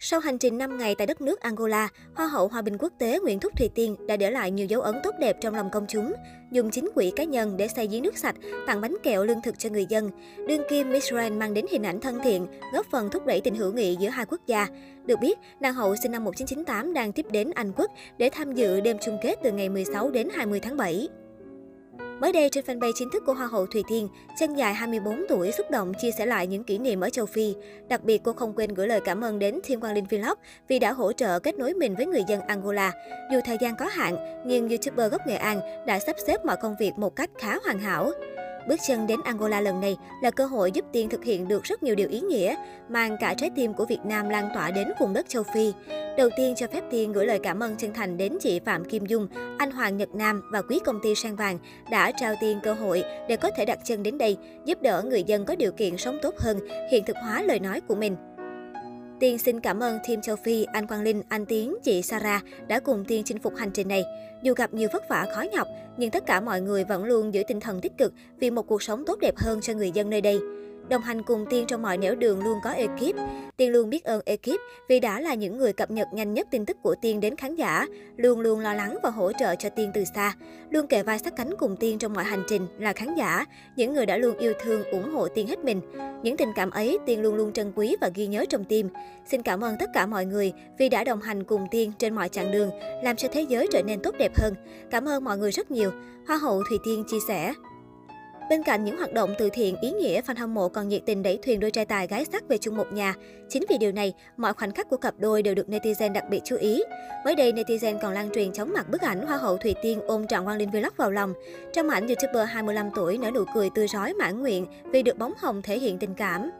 Sau hành trình 5 ngày tại đất nước Angola, Hoa hậu Hòa bình quốc tế Nguyễn Thúc Thùy Tiên đã để lại nhiều dấu ấn tốt đẹp trong lòng công chúng, dùng chính quỹ cá nhân để xây giếng nước sạch, tặng bánh kẹo lương thực cho người dân. Đương kim Miss Grand mang đến hình ảnh thân thiện, góp phần thúc đẩy tình hữu nghị giữa hai quốc gia. Được biết, nàng hậu sinh năm 1998 đang tiếp đến Anh Quốc để tham dự đêm chung kết từ ngày 16 đến 20 tháng 7. Mới đây, trên fanpage chính thức của Hoa hậu Thùy Tiên, chân dài 24 tuổi xúc động chia sẻ lại những kỷ niệm ở châu Phi. Đặc biệt, cô không quên gửi lời cảm ơn đến Thiên Quang Linh Vlog vì đã hỗ trợ kết nối mình với người dân Angola. Dù thời gian có hạn, nhưng YouTuber gốc Nghệ An đã sắp xếp mọi công việc một cách khá hoàn hảo. Bước chân đến Angola lần này là cơ hội giúp Tiên thực hiện được rất nhiều điều ý nghĩa, mang cả trái tim của Việt Nam lan tỏa đến vùng đất châu Phi. Đầu tiên cho phép Tiên gửi lời cảm ơn chân thành đến chị Phạm Kim Dung, anh Hoàng Nhật Nam và quý công ty Sang Vàng đã trao Tiên cơ hội để có thể đặt chân đến đây, giúp đỡ người dân có điều kiện sống tốt hơn, hiện thực hóa lời nói của mình. Tiên xin cảm ơn Team Châu Phi, anh Quang Linh, anh Tiến, chị Sarah đã cùng Tiên chinh phục hành trình này. Dù gặp nhiều vất vả khó nhọc, nhưng tất cả mọi người vẫn luôn giữ tinh thần tích cực vì một cuộc sống tốt đẹp hơn cho người dân nơi đây. Đồng hành cùng Tiên trong mọi nẻo đường luôn có ekip. Tiên luôn biết ơn ekip vì đã là những người cập nhật nhanh nhất tin tức của Tiên đến khán giả, luôn luôn lo lắng và hỗ trợ cho Tiên từ xa. Luôn kề vai sát cánh cùng Tiên trong mọi hành trình là khán giả, những người đã luôn yêu thương, ủng hộ Tiên hết mình. Những tình cảm ấy Tiên luôn luôn trân quý và ghi nhớ trong tim. Xin cảm ơn tất cả mọi người vì đã đồng hành cùng Tiên trên mọi chặng đường, làm cho thế giới trở nên tốt đẹp hơn. Cảm ơn mọi người rất nhiều. Hoa hậu Thùy Tiên chia sẻ. Bên cạnh những hoạt động từ thiện ý nghĩa, fan hâm mộ còn nhiệt tình đẩy thuyền đôi trai tài gái sắc về chung một nhà. Chính vì điều này, mọi khoảnh khắc của cặp đôi đều được netizen đặc biệt chú ý. Mới đây, netizen còn lan truyền chóng mặt bức ảnh Hoa hậu Thùy Tiên ôm trọn Quang Linh Vlog vào lòng. Trong ảnh, YouTuber 25 tuổi nở nụ cười tươi rói mãn nguyện vì được bóng hồng thể hiện tình cảm.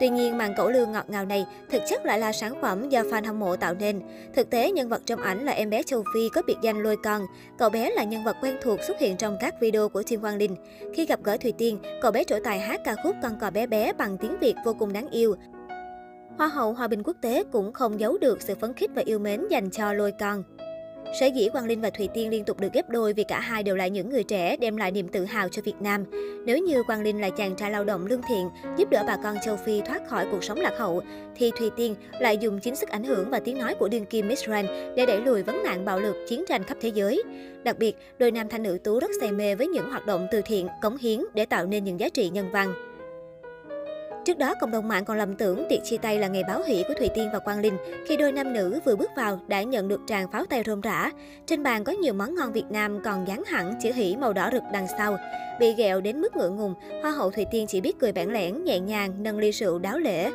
Tuy nhiên, màn cẩu lương ngọt ngào này thực chất lại là sản phẩm do fan hâm mộ tạo nên. Thực tế, nhân vật trong ảnh là em bé châu Phi có biệt danh Lôi Con. Cậu bé là nhân vật quen thuộc xuất hiện trong các video của Thiên Quang Linh. Khi gặp gỡ Thùy Tiên, cậu bé trổ tài hát ca khúc Con cò bé bé bằng tiếng Việt vô cùng đáng yêu. Hoa hậu Hòa bình quốc tế cũng không giấu được sự phấn khích và yêu mến dành cho Lôi Con. Sở dĩ Quang Linh và Thùy Tiên liên tục được ghép đôi vì cả hai đều là những người trẻ đem lại niềm tự hào cho Việt Nam. Nếu như Quang Linh là chàng trai lao động lương thiện, giúp đỡ bà con châu Phi thoát khỏi cuộc sống lạc hậu, thì Thùy Tiên lại dùng chính sức ảnh hưởng và tiếng nói của đương kim Miss Grand để đẩy lùi vấn nạn bạo lực, chiến tranh khắp thế giới. Đặc biệt, đôi nam thanh nữ tú rất say mê với những hoạt động từ thiện, cống hiến để tạo nên những giá trị nhân văn. Trước đó, cộng đồng mạng còn lầm tưởng tiệc chia tay là ngày báo hỷ của Thùy Tiên và Quang Linh khi đôi nam nữ vừa bước vào đã nhận được tràng pháo tay rôm rã. Trên bàn có nhiều món ngon Việt Nam còn dán hẳn chữ hỷ màu đỏ rực đằng sau. Bị ghẹo đến mức ngượng ngùng, Hoa hậu Thùy Tiên chỉ biết cười bản lẻn, nhẹ nhàng, nâng ly rượu đáo lễ.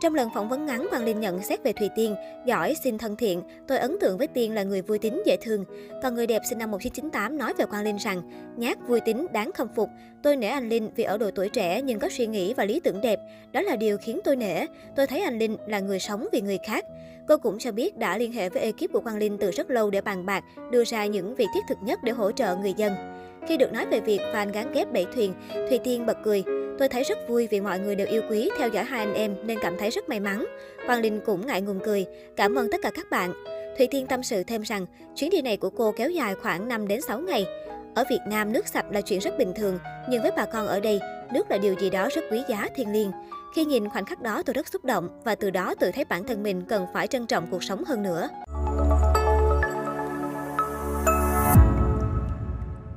Trong lần phỏng vấn ngắn, Quang Linh nhận xét về Thùy Tiên, giỏi, xinh thân thiện, tôi ấn tượng với Tiên là người vui tính, dễ thương. Còn người đẹp sinh năm 1998 nói về Quang Linh rằng, nhát, vui tính, đáng khâm phục. Tôi nể anh Linh vì ở độ tuổi trẻ nhưng có suy nghĩ và lý tưởng đẹp. Đó là điều khiến tôi nể. Tôi thấy anh Linh là người sống vì người khác. Cô cũng cho biết đã liên hệ với ekip của Quang Linh từ rất lâu để bàn bạc, đưa ra những việc thiết thực nhất để hỗ trợ người dân. Khi được nói về việc fan gắn ghép bảy thuyền, Thùy Tiên bật cười. Tôi thấy rất vui vì mọi người đều yêu quý, theo dõi hai anh em nên cảm thấy rất may mắn. Hoàng Linh cũng ngại ngùng cười. Cảm ơn tất cả các bạn. Thủy Tiên tâm sự thêm rằng, chuyến đi này của cô kéo dài khoảng 5 đến 6 ngày. Ở Việt Nam, nước sạch là chuyện rất bình thường, nhưng với bà con ở đây, nước là điều gì đó rất quý giá, thiêng liêng. Khi nhìn khoảnh khắc đó tôi rất xúc động và từ đó tự thấy bản thân mình cần phải trân trọng cuộc sống hơn nữa.